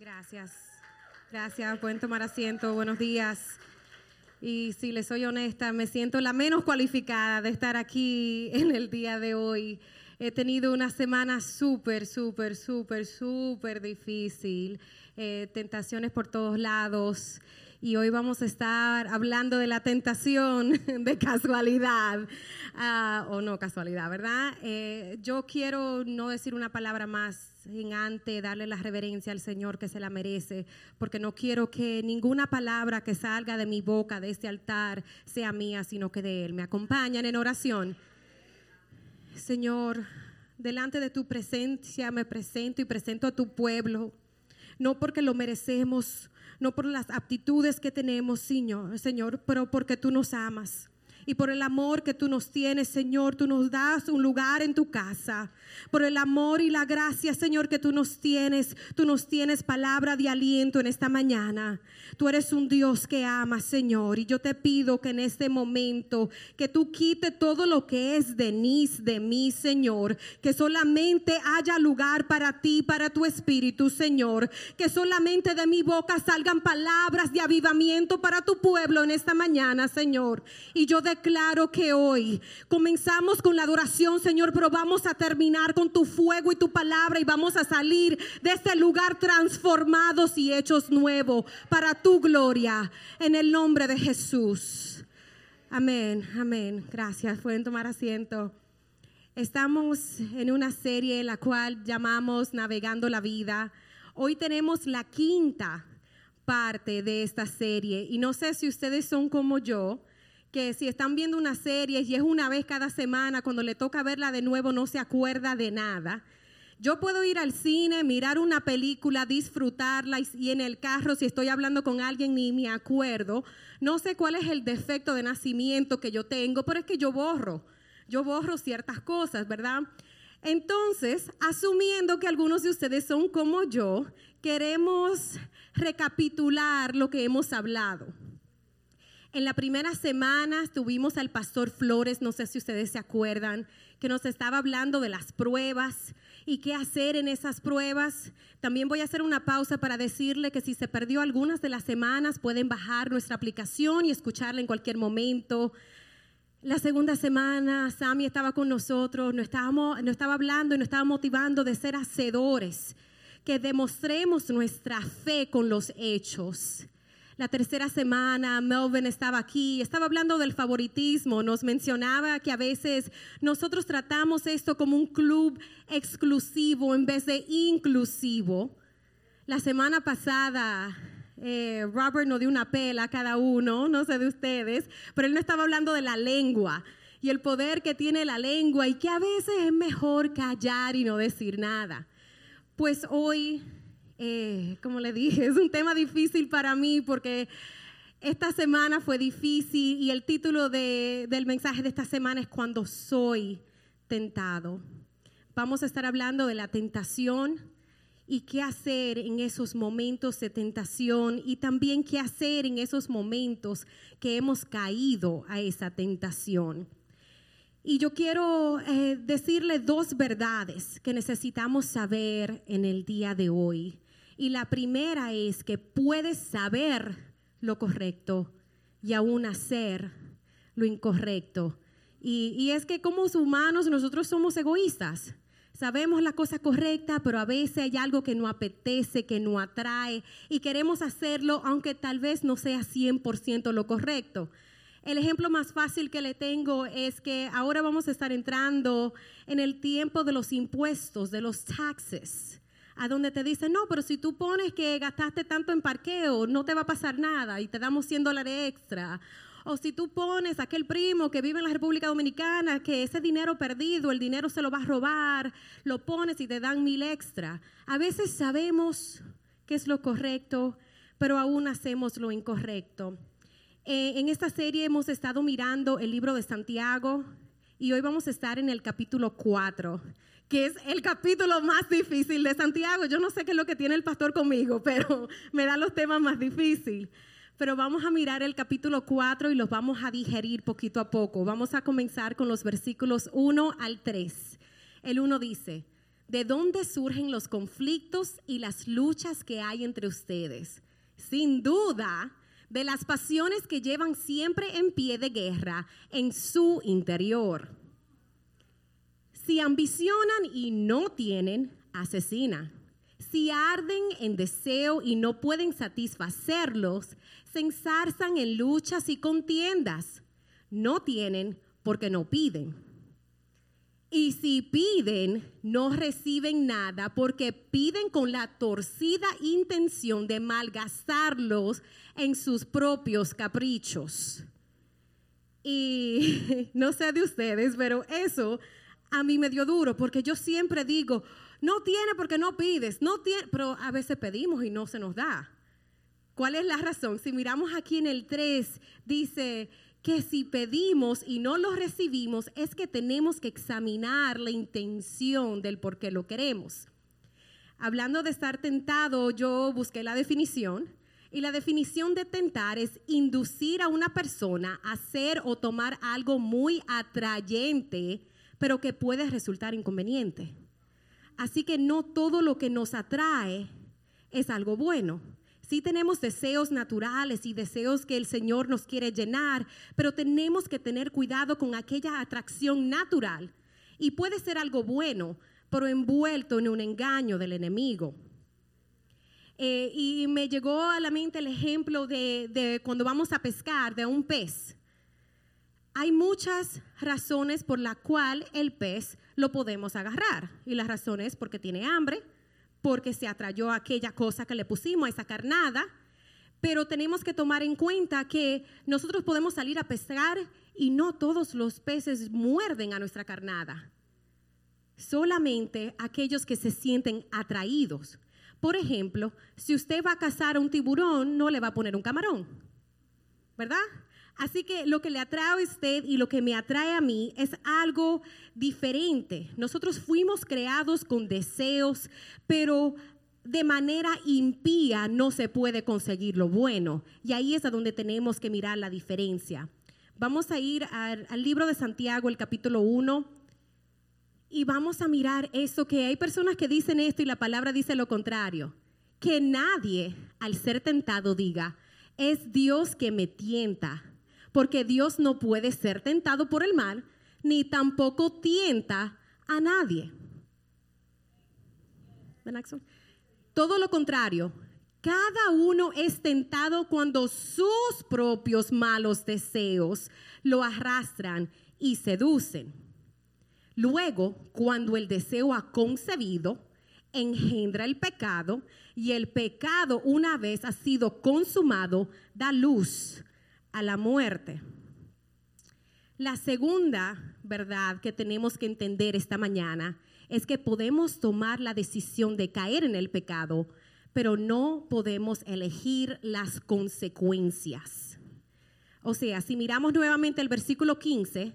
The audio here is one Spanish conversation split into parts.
Gracias. Gracias. Pueden tomar asiento. Buenos días. Y si les soy honesta, me siento la menos cualificada de estar aquí en el día de hoy. He tenido una semana súper, súper, súper, súper difícil. Eh, tentaciones por todos lados y hoy vamos a estar hablando de la tentación de casualidad, ah, o no casualidad, ¿verdad? Eh, yo quiero no decir una palabra más sin antes darle la reverencia al Señor que se la merece, porque no quiero que ninguna palabra que salga de mi boca, de este altar, sea mía, sino que de Él. ¿Me acompañan en oración? Señor, delante de tu presencia me presento y presento a tu pueblo, no porque lo merecemos, no por las aptitudes que tenemos, Señor, Señor, pero porque tú nos amas y por el amor que tú nos tienes, Señor. Tú nos das un lugar en tu casa. Por el amor y la gracia, Señor, que tú nos tienes. Tú nos tienes palabra de aliento en esta mañana. Tú eres un Dios que ama, Señor. Y yo te pido que en este momento, que tú quite todo lo que es de mí, de mí, Señor. Que solamente haya lugar para ti, para tu espíritu, Señor. Que solamente de mi boca salgan palabras de avivamiento para tu pueblo en esta mañana, Señor. Y yo declaro que hoy comenzamos con la adoración, Señor, pero vamos a terminar con tu fuego y tu palabra y vamos a salir de este lugar transformados y hechos nuevos para tu gloria. En el nombre de Jesús. Amén, amén. Gracias. Pueden tomar asiento. Estamos en una serie la cual llamamos Navegando la Vida. Hoy tenemos la quinta parte de esta serie y no sé si ustedes son como yo, que si están viendo una serie y es una vez cada semana, cuando le toca verla de nuevo no se acuerda de nada. Yo puedo ir al cine, mirar una película, disfrutarla y en el carro, si estoy hablando con alguien, ni me acuerdo. No sé cuál es el defecto de nacimiento que yo tengo, pero es que yo borro. Yo borro ciertas cosas, ¿verdad? Entonces, asumiendo que algunos de ustedes son como yo, queremos recapitular lo que hemos hablado. En la primera semana tuvimos al pastor Flores, no sé si ustedes se acuerdan, que nos estaba hablando de las pruebas y qué hacer en esas pruebas. También voy a hacer una pausa para decirle que si se perdió algunas de las semanas, pueden bajar nuestra aplicación y escucharla en cualquier momento. La segunda semana, Sammy estaba con nosotros, nos, estábamos, nos estaba hablando y nos estaba motivando de ser hacedores, que demostremos nuestra fe con los hechos la tercera semana Melvin estaba aquí, estaba hablando del favoritismo, nos mencionaba que a veces nosotros tratamos esto como un club exclusivo en vez de inclusivo. La semana pasada eh, Robert nos dio una pela a cada uno, no sé de ustedes, pero él no estaba hablando de la lengua y el poder que tiene la lengua y que a veces es mejor callar y no decir nada. Pues hoy eh, como le dije, es un tema difícil para mí porque esta semana fue difícil y el título del mensaje de esta semana es Cuando soy tentado. Vamos a estar hablando de la tentación y qué hacer en esos momentos de tentación y también qué hacer en esos momentos que hemos caído a esa tentación. Y yo quiero eh, decirle dos verdades que necesitamos saber en el día de hoy. Y la primera es que puedes saber lo correcto y aún hacer lo incorrecto. Y, es que como humanos nosotros somos egoístas. Sabemos la cosa correcta, pero a veces hay algo que no apetece, que no atrae y queremos hacerlo aunque tal vez no sea 100% lo correcto. El ejemplo más fácil que le tengo es que ahora vamos a estar entrando en el tiempo de los impuestos, de los taxes a donde te dicen, no, pero si tú pones que gastaste tanto en parqueo, no te va a pasar nada y te damos 100 dólares extra. O si tú pones a aquel primo que vive en la República Dominicana, que ese dinero perdido, el dinero se lo va a robar, lo pones y te dan mil extra. A veces sabemos qué es lo correcto, pero aún hacemos lo incorrecto. Eh, en esta serie hemos estado mirando el libro de Santiago y hoy vamos a estar en el capítulo 4 que es el capítulo más difícil de Santiago. Yo no sé qué es lo que tiene el pastor conmigo, pero me da los temas más difíciles. Pero vamos a mirar el capítulo 4 y los vamos a digerir poquito a poco. Vamos a comenzar con los versículos 1 al 3. El 1 dice, ¿De dónde surgen los conflictos y las luchas que hay entre ustedes? Sin duda, de las pasiones que llevan siempre en pie de guerra en su interior. Si ambicionan y no tienen, asesina. Si arden en deseo y no pueden satisfacerlos, se ensarzan en luchas y contiendas. No tienen porque no piden. Y si piden, no reciben nada porque piden con la torcida intención de malgastarlos en sus propios caprichos. Y no sé de ustedes, pero eso a mí me dio duro porque yo siempre digo, no tiene porque no pides, no tiene, pero a veces pedimos y no se nos da. ¿Cuál es la razón? Si miramos aquí en el 3, dice, que si pedimos y no lo recibimos es que tenemos que examinar la intención del por qué lo queremos. Hablando de estar tentado, yo busqué la definición y la definición de tentar es inducir a una persona a hacer o tomar algo muy atrayente, pero que puede resultar inconveniente. Así que no todo lo que nos atrae es algo bueno. Sí tenemos deseos naturales y deseos que el Señor nos quiere llenar, pero tenemos que tener cuidado con aquella atracción natural. Y puede ser algo bueno, pero envuelto en un engaño del enemigo. Eh, y me llegó a la mente el ejemplo de, cuando vamos a pescar de un pez. Hay muchas razones por la cual el pez lo podemos agarrar. Y la razón es porque tiene hambre, porque se atrayó aquella cosa que le pusimos, a esa carnada. Pero tenemos que tomar en cuenta que nosotros podemos salir a pescar y no todos los peces muerden a nuestra carnada. Solamente aquellos que se sienten atraídos. Por ejemplo, si usted va a cazar a un tiburón, no le va a poner un camarón, ¿verdad? Así que lo que le atrae a usted y lo que me atrae a mí es algo diferente. Nosotros fuimos creados con deseos, pero de manera impía no se puede conseguir lo bueno. Y ahí es a donde tenemos que mirar la diferencia. Vamos a ir al, libro de Santiago, el capítulo 1, y vamos a mirar eso que hay personas que dicen esto y la palabra dice lo contrario. Que nadie al ser tentado diga, es Dios que me tienta porque Dios no puede ser tentado por el mal, ni tampoco tienta a nadie. Todo lo contrario, cada uno es tentado cuando sus propios malos deseos lo arrastran y seducen. Luego, cuando el deseo ha concebido, engendra el pecado y el pecado una vez ha sido consumado da luz a la muerte. La segunda verdad que tenemos que entender esta mañana es que podemos tomar la decisión de caer en el pecado, pero no podemos elegir las consecuencias. O sea, si miramos nuevamente el versículo 15,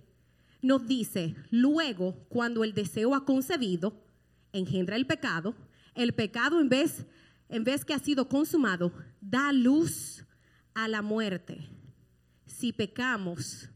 nos dice, luego cuando el deseo ha concebido, engendra el pecado, el pecado en vez, en vez que ha sido consumado, da luz a la muerte si pecamos,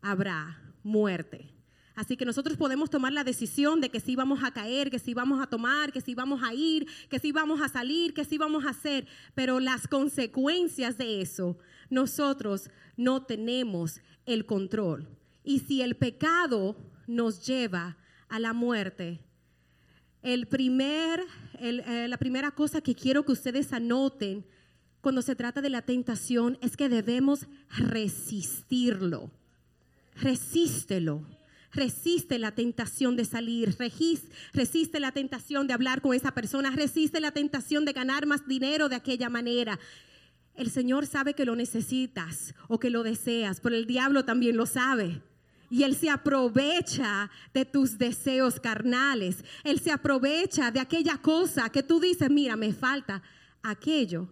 habrá muerte. Así que nosotros podemos tomar la decisión de que si vamos a caer, que si vamos a tomar, que si vamos a ir, que si vamos a salir, que si vamos a hacer, pero las consecuencias de eso nosotros no tenemos el control. Y si el pecado nos lleva a la muerte, el primer, eh, la primera cosa que quiero que ustedes anoten cuando se trata de la tentación es que debemos resistirlo. Resístelo. Resiste la tentación de salir, resiste la tentación de hablar con esa persona, resiste la tentación de ganar más dinero de aquella manera. El Señor sabe que lo necesitas o que lo deseas, pero el diablo también lo sabe. Y Él se aprovecha de tus deseos carnales. Él se aprovecha de aquella cosa que tú dices, mira, me falta aquello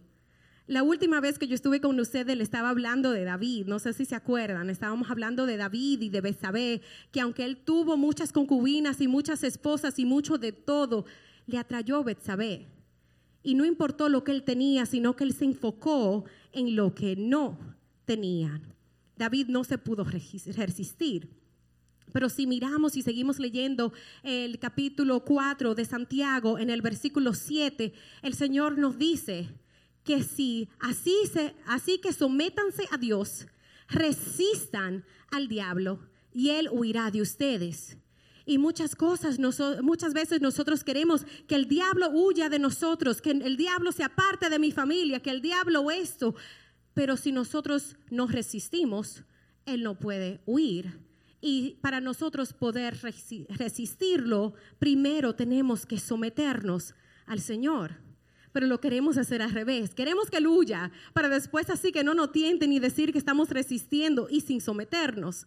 la última vez que yo estuve con ustedes le estaba hablando de David, no sé si se acuerdan, estábamos hablando de David y de Besabé, que aunque él tuvo muchas concubinas y muchas esposas y mucho de todo, le atrayó Betsabé. Y no importó lo que él tenía, sino que él se enfocó en lo que no tenía. David no se pudo resistir. Pero si miramos y seguimos leyendo el capítulo 4 de Santiago, en el versículo 7, el Señor nos dice que si así, se, así que sométanse a Dios, resistan al diablo y él huirá de ustedes. Y muchas cosas, muchas veces nosotros queremos que el diablo huya de nosotros, que el diablo se aparte de mi familia, que el diablo esto. Pero si nosotros nos resistimos, él no puede huir. Y para nosotros poder resistirlo, primero tenemos que someternos al Señor. Pero lo queremos hacer al revés. Queremos que Él huya para después así que no nos tienten ni decir que estamos resistiendo y sin someternos.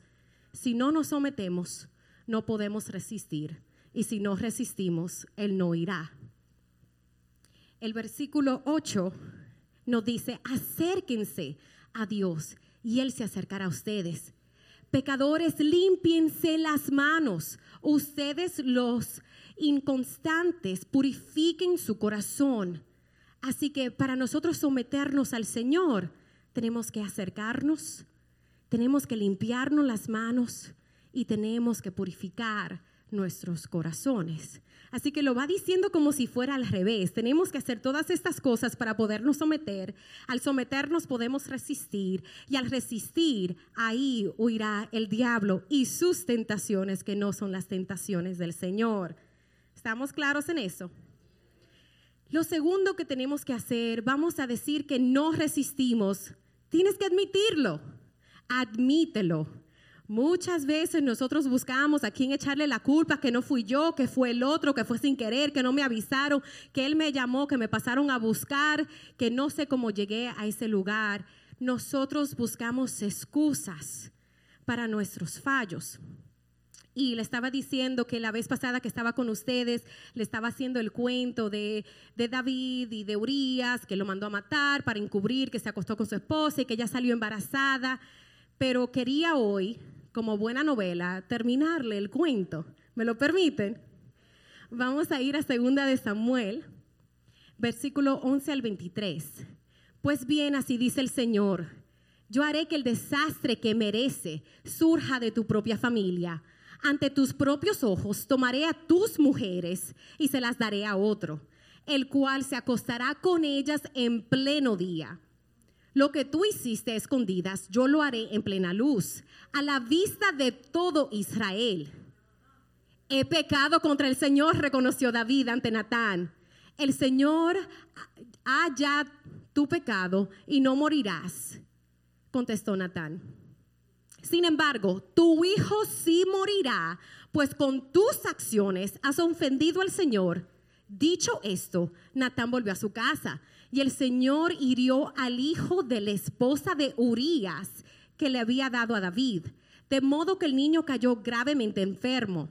Si no nos sometemos, no podemos resistir. Y si no resistimos, Él no irá. El versículo 8 nos dice, acérquense a Dios y Él se acercará a ustedes. Pecadores, límpiense las manos. Ustedes los inconstantes, purifiquen su corazón. Así que para nosotros someternos al Señor, tenemos que acercarnos, tenemos que limpiarnos las manos y tenemos que purificar nuestros corazones. Así que lo va diciendo como si fuera al revés. Tenemos que hacer todas estas cosas para podernos someter. Al someternos podemos resistir y al resistir ahí huirá el diablo y sus tentaciones que no son las tentaciones del Señor. ¿Estamos claros en eso? Lo segundo que tenemos que hacer, vamos a decir que no resistimos. Tienes que admitirlo. Admítelo Muchas veces nosotros buscamos a quién echarle la culpa, que no fui yo, que fue el otro, que fue sin querer, que no me avisaron, que él me llamó, que me pasaron a buscar, que no sé cómo llegué a ese lugar. Nosotros buscamos excusas para nuestros fallos. Y le estaba diciendo que la vez pasada que estaba con ustedes, le estaba haciendo el cuento de, de, David y de Urias, que lo mandó a matar para encubrir que se acostó con su esposa y que ella salió embarazada. Pero quería hoy como buena novela, terminarle el cuento. ¿Me lo permiten? Vamos a ir a segunda de Samuel, versículo 11 al 23. Pues bien, así dice el Señor, yo haré que el desastre que merece surja de tu propia familia. Ante tus propios ojos tomaré a tus mujeres y se las daré a otro, el cual se acostará con ellas en pleno día lo que tú hiciste escondidas, yo lo haré en plena luz, a la vista de todo Israel. He pecado contra el Señor, reconoció David ante Natán. El Señor haya tu pecado y no morirás, contestó Natán. Sin embargo, tu hijo sí morirá, pues con tus acciones has ofendido al Señor. Dicho esto, Natán volvió a su casa y el Señor hirió al hijo de la esposa de Urías que le había dado a David, de modo que el niño cayó gravemente enfermo.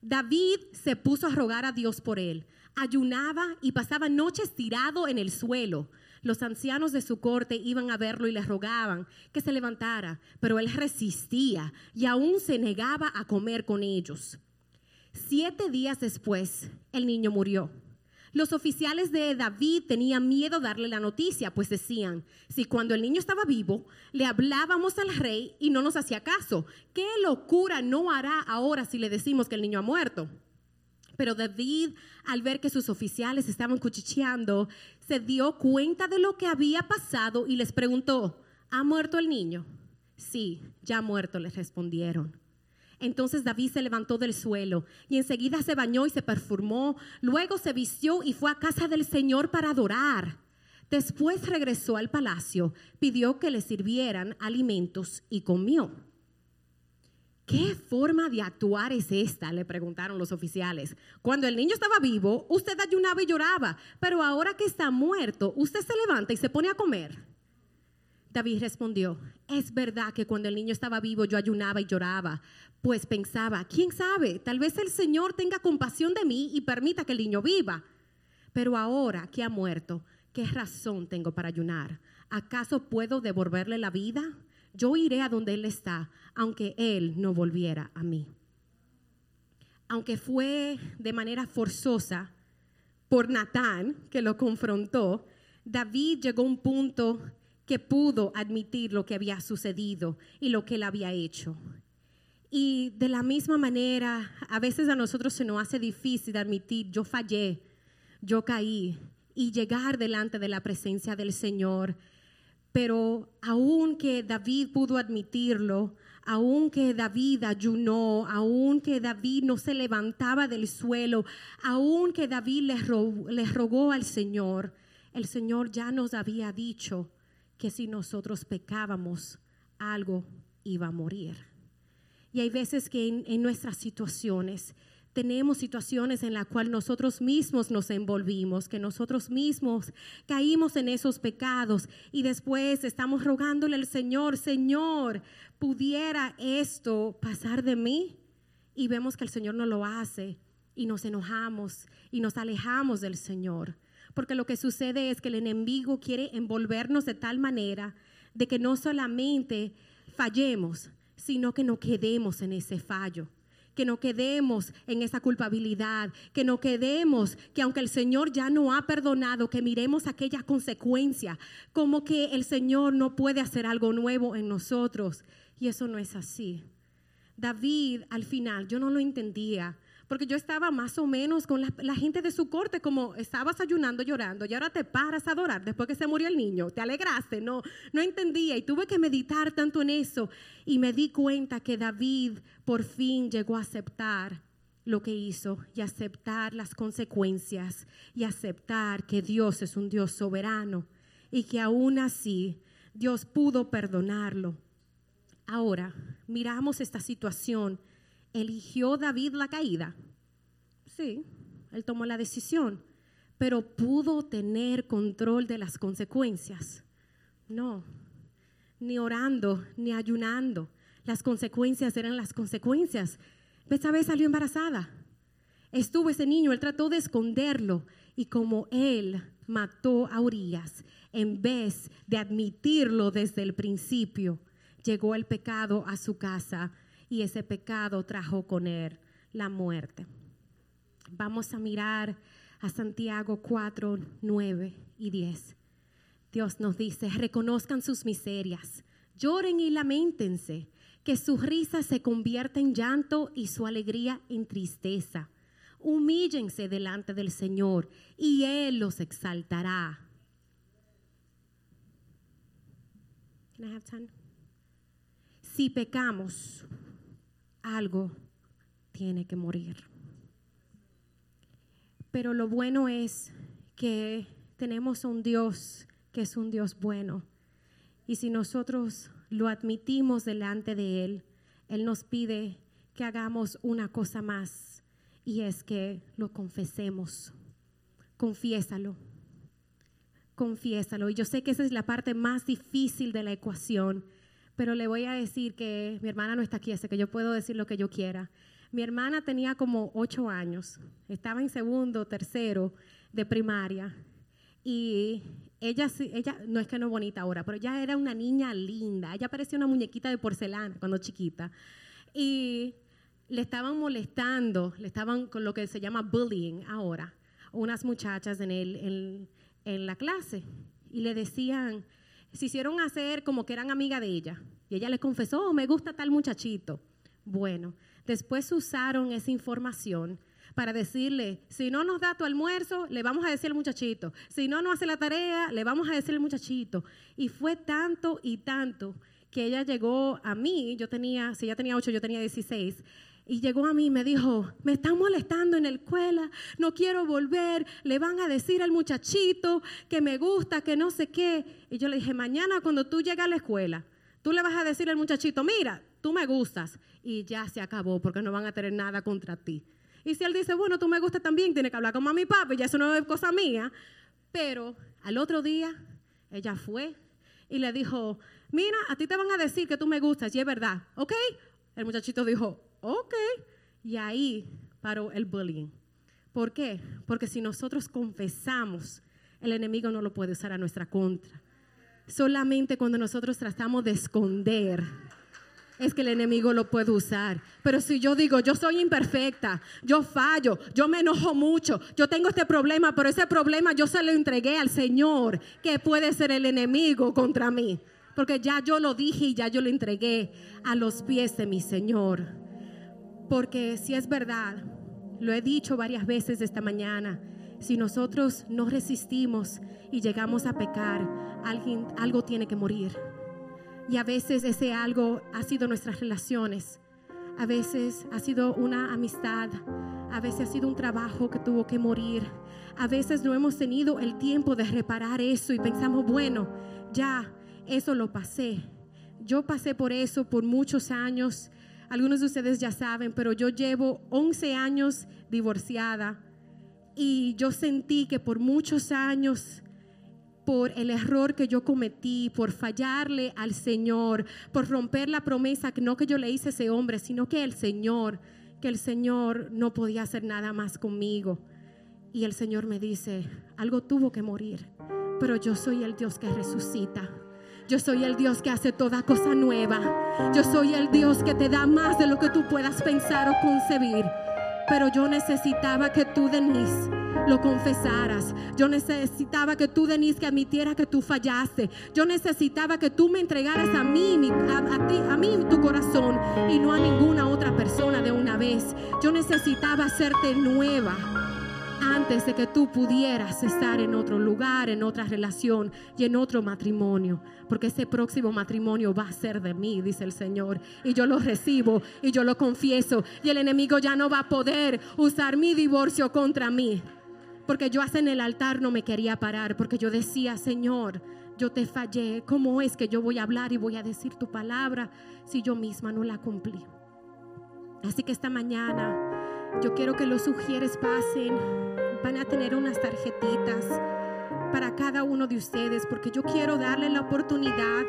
David se puso a rogar a Dios por él, ayunaba y pasaba noches tirado en el suelo. Los ancianos de su corte iban a verlo y le rogaban que se levantara, pero él resistía y aún se negaba a comer con ellos. Siete días después, el niño murió. Los oficiales de David tenían miedo darle la noticia, pues decían, si cuando el niño estaba vivo le hablábamos al rey y no nos hacía caso, ¿qué locura no hará ahora si le decimos que el niño ha muerto? Pero David, al ver que sus oficiales estaban cuchicheando, se dio cuenta de lo que había pasado y les preguntó, ¿ha muerto el niño? Sí, ya muerto, les respondieron. Entonces David se levantó del suelo y enseguida se bañó y se perfumó. Luego se vistió y fue a casa del Señor para adorar. Después regresó al palacio, pidió que le sirvieran alimentos y comió. ¿Qué forma de actuar es esta? le preguntaron los oficiales. Cuando el niño estaba vivo, usted ayunaba y lloraba, pero ahora que está muerto, usted se levanta y se pone a comer. David respondió, es verdad que cuando el niño estaba vivo yo ayunaba y lloraba, pues pensaba, ¿quién sabe? Tal vez el Señor tenga compasión de mí y permita que el niño viva. Pero ahora que ha muerto, ¿qué razón tengo para ayunar? ¿Acaso puedo devolverle la vida? Yo iré a donde Él está, aunque Él no volviera a mí. Aunque fue de manera forzosa por Natán, que lo confrontó, David llegó a un punto que pudo admitir lo que había sucedido y lo que él había hecho. Y de la misma manera, a veces a nosotros se nos hace difícil admitir, yo fallé, yo caí, y llegar delante de la presencia del Señor. Pero aunque David pudo admitirlo, aunque David ayunó, aunque David no se levantaba del suelo, aunque David le rogó al Señor, el Señor ya nos había dicho que si nosotros pecábamos, algo iba a morir. Y hay veces que en, nuestras situaciones tenemos situaciones en las cuales nosotros mismos nos envolvimos, que nosotros mismos caímos en esos pecados y después estamos rogándole al Señor, Señor, ¿pudiera esto pasar de mí? Y vemos que el Señor no lo hace y nos enojamos y nos alejamos del Señor. Porque lo que sucede es que el enemigo quiere envolvernos de tal manera de que no solamente fallemos, sino que no quedemos en ese fallo que no quedemos en esa culpabilidad, que no quedemos, que aunque el Señor ya no ha perdonado, que miremos aquella consecuencia, como que el Señor no puede hacer algo nuevo en nosotros. Y eso no es así. David al final, yo no lo entendía, porque yo estaba más o menos con la, gente de su corte, como estabas ayunando, llorando, y ahora te paras a adorar después que se murió el niño, te alegraste, no, no entendía y tuve que meditar tanto en eso y me di cuenta que David por fin llegó a aceptar lo que hizo y aceptar las consecuencias y aceptar que Dios es un Dios soberano y que aún así Dios pudo perdonarlo. Ahora, miramos esta situación ¿Eligió David la caída? Sí, él tomó la decisión, pero pudo tener control de las consecuencias. No, ni orando, ni ayunando. Las consecuencias eran las consecuencias. Vez salió embarazada. Estuvo ese niño, él trató de esconderlo y como él mató a Urias, en vez de admitirlo desde el principio, llegó el pecado a su casa y ese pecado trajo con él la muerte. Vamos a mirar a Santiago 4, 9 y 10. Dios nos dice, reconozcan sus miserias, lloren y lamentense, que su risa se convierta en llanto y su alegría en tristeza. Humíllense delante del Señor y Él los exaltará. Si pecamos, algo tiene que morir. Pero lo bueno es que tenemos un Dios que es un Dios bueno. Y si nosotros lo admitimos delante de Él, Él nos pide que hagamos una cosa más y es que lo confesemos. Confiésalo. Confiésalo. Y yo sé que esa es la parte más difícil de la ecuación pero le voy a decir que mi hermana no está aquí, así que yo puedo decir lo que yo quiera. Mi hermana tenía como ocho años, estaba en segundo, tercero de primaria y ella, ella no es que no es bonita ahora, pero ella era una niña linda, ella parecía una muñequita de porcelana cuando chiquita y le estaban molestando, le estaban con lo que se llama bullying ahora, unas muchachas en, el, en la clase y le decían, se hicieron hacer como que eran amiga de ella. Y ella les confesó, oh, me gusta tal muchachito. Bueno, después usaron esa información para decirle, si no nos da tu almuerzo, le vamos a decir al muchachito. Si no nos hace la tarea, le vamos a decir al muchachito. Y fue tanto y tanto que ella llegó a mí, yo tenía, si ella tenía 8, yo tenía 16, y llegó a mí y me dijo, me están molestando en la escuela, no quiero volver, le van a decir al muchachito que me gusta, que no sé qué. Y yo le dije, mañana cuando tú llegas a la escuela, tú le vas a decir al muchachito, mira, tú me gustas. Y ya se acabó porque no van a tener nada contra ti. Y si él dice, bueno, tú me gustas también, tiene que hablar con mami y papi, ya eso no es cosa mía. Pero al otro día, ella fue y le dijo, mira, a ti te van a decir que tú me gustas y es verdad, ¿ok? El muchachito dijo, ok. Y ahí paró el bullying. ¿Por qué? Porque si nosotros confesamos, el enemigo no lo puede usar a nuestra contra. Solamente cuando nosotros tratamos de esconder es que el enemigo lo puede usar. Pero si yo digo, yo soy imperfecta, yo fallo, yo me enojo mucho, yo tengo este problema, pero ese problema yo se lo entregué al Señor, que puede ser el enemigo contra mí. porque ya yo lo dije y ya yo lo entregué a los pies de mi Señor. Porque si es verdad, lo he dicho varias veces esta mañana, si nosotros no resistimos y llegamos a pecar, alguien, algo tiene que morir. Y a veces ese algo ha sido nuestras relaciones. A veces ha sido una amistad. A veces ha sido un trabajo que tuvo que morir. A veces no hemos tenido el tiempo de reparar eso y pensamos, bueno, ya, eso lo pasé. Yo pasé por eso por muchos años. Algunos de ustedes ya saben, pero yo llevo 11 años divorciada y yo sentí que por muchos años por el error que yo cometí, por fallarle al Señor, por romper la promesa que no que yo le hice a ese hombre, sino que el Señor, que el Señor no podía hacer nada más conmigo. Y el Señor me dice, algo tuvo que morir, pero yo soy el Dios que resucita. Yo soy el Dios que hace toda cosa nueva. Yo soy el Dios que te da más de lo que tú puedas pensar o concebir. Pero yo necesitaba que tú, Denise, lo confesaras. Yo necesitaba que tú, Denise, que admitiera que tú fallaste. Yo necesitaba que tú me entregaras a mí, a, ti, a mí tu corazón y no a ninguna otra persona de una vez. Yo necesitaba hacerte nueva antes de que tú pudieras estar en otro lugar, en otra relación y en otro matrimonio. Porque ese próximo matrimonio va a ser de mí, dice el Señor. Y yo lo recibo y yo lo confieso. Y el enemigo ya no va a poder usar mi divorcio contra mí. Porque yo hasta en el altar no me quería parar. Porque yo decía, Señor, yo te fallé. ¿Cómo es que yo voy a hablar y voy a decir tu palabra si yo misma no la cumplí? Así que esta mañana yo quiero que los sugieres pasen. Van a tener unas tarjetitas para cada uno de ustedes porque yo quiero darle la oportunidad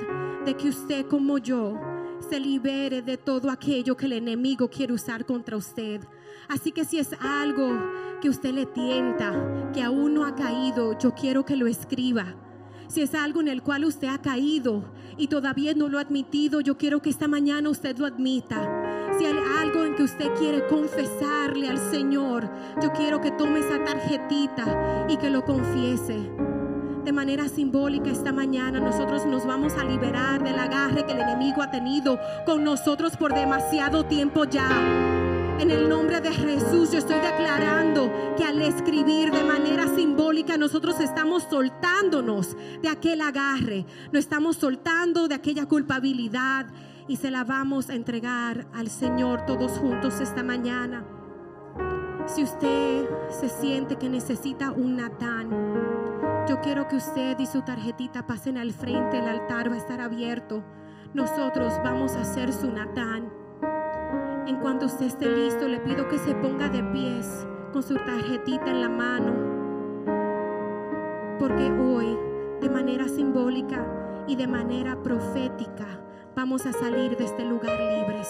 de que usted como yo se libere de todo aquello que el enemigo quiere usar contra usted. Así que si es algo que usted le tienta, que aún no ha caído, yo quiero que lo escriba. Si es algo en el cual usted ha caído y todavía no lo ha admitido, yo quiero que esta mañana usted lo admita si hay algo en que usted quiere confesarle al Señor, yo quiero que tome esa tarjetita y que lo confiese. De manera simbólica esta mañana nosotros nos vamos a liberar del agarre que el enemigo ha tenido con nosotros por demasiado tiempo ya. En el nombre de Jesús yo estoy declarando que al escribir de manera simbólica nosotros estamos soltándonos de aquel agarre, no estamos soltando de aquella culpabilidad y se la vamos a entregar al Señor todos juntos esta mañana. Si usted se siente que necesita un Natán, yo quiero que usted y su tarjetita pasen al frente, el altar va a estar abierto. Nosotros vamos a hacer su Natán. En cuanto usted esté listo, le pido que se ponga de pies con su tarjetita en la mano. Porque hoy, de manera simbólica y de manera profética, vamos a salir de este lugar libres.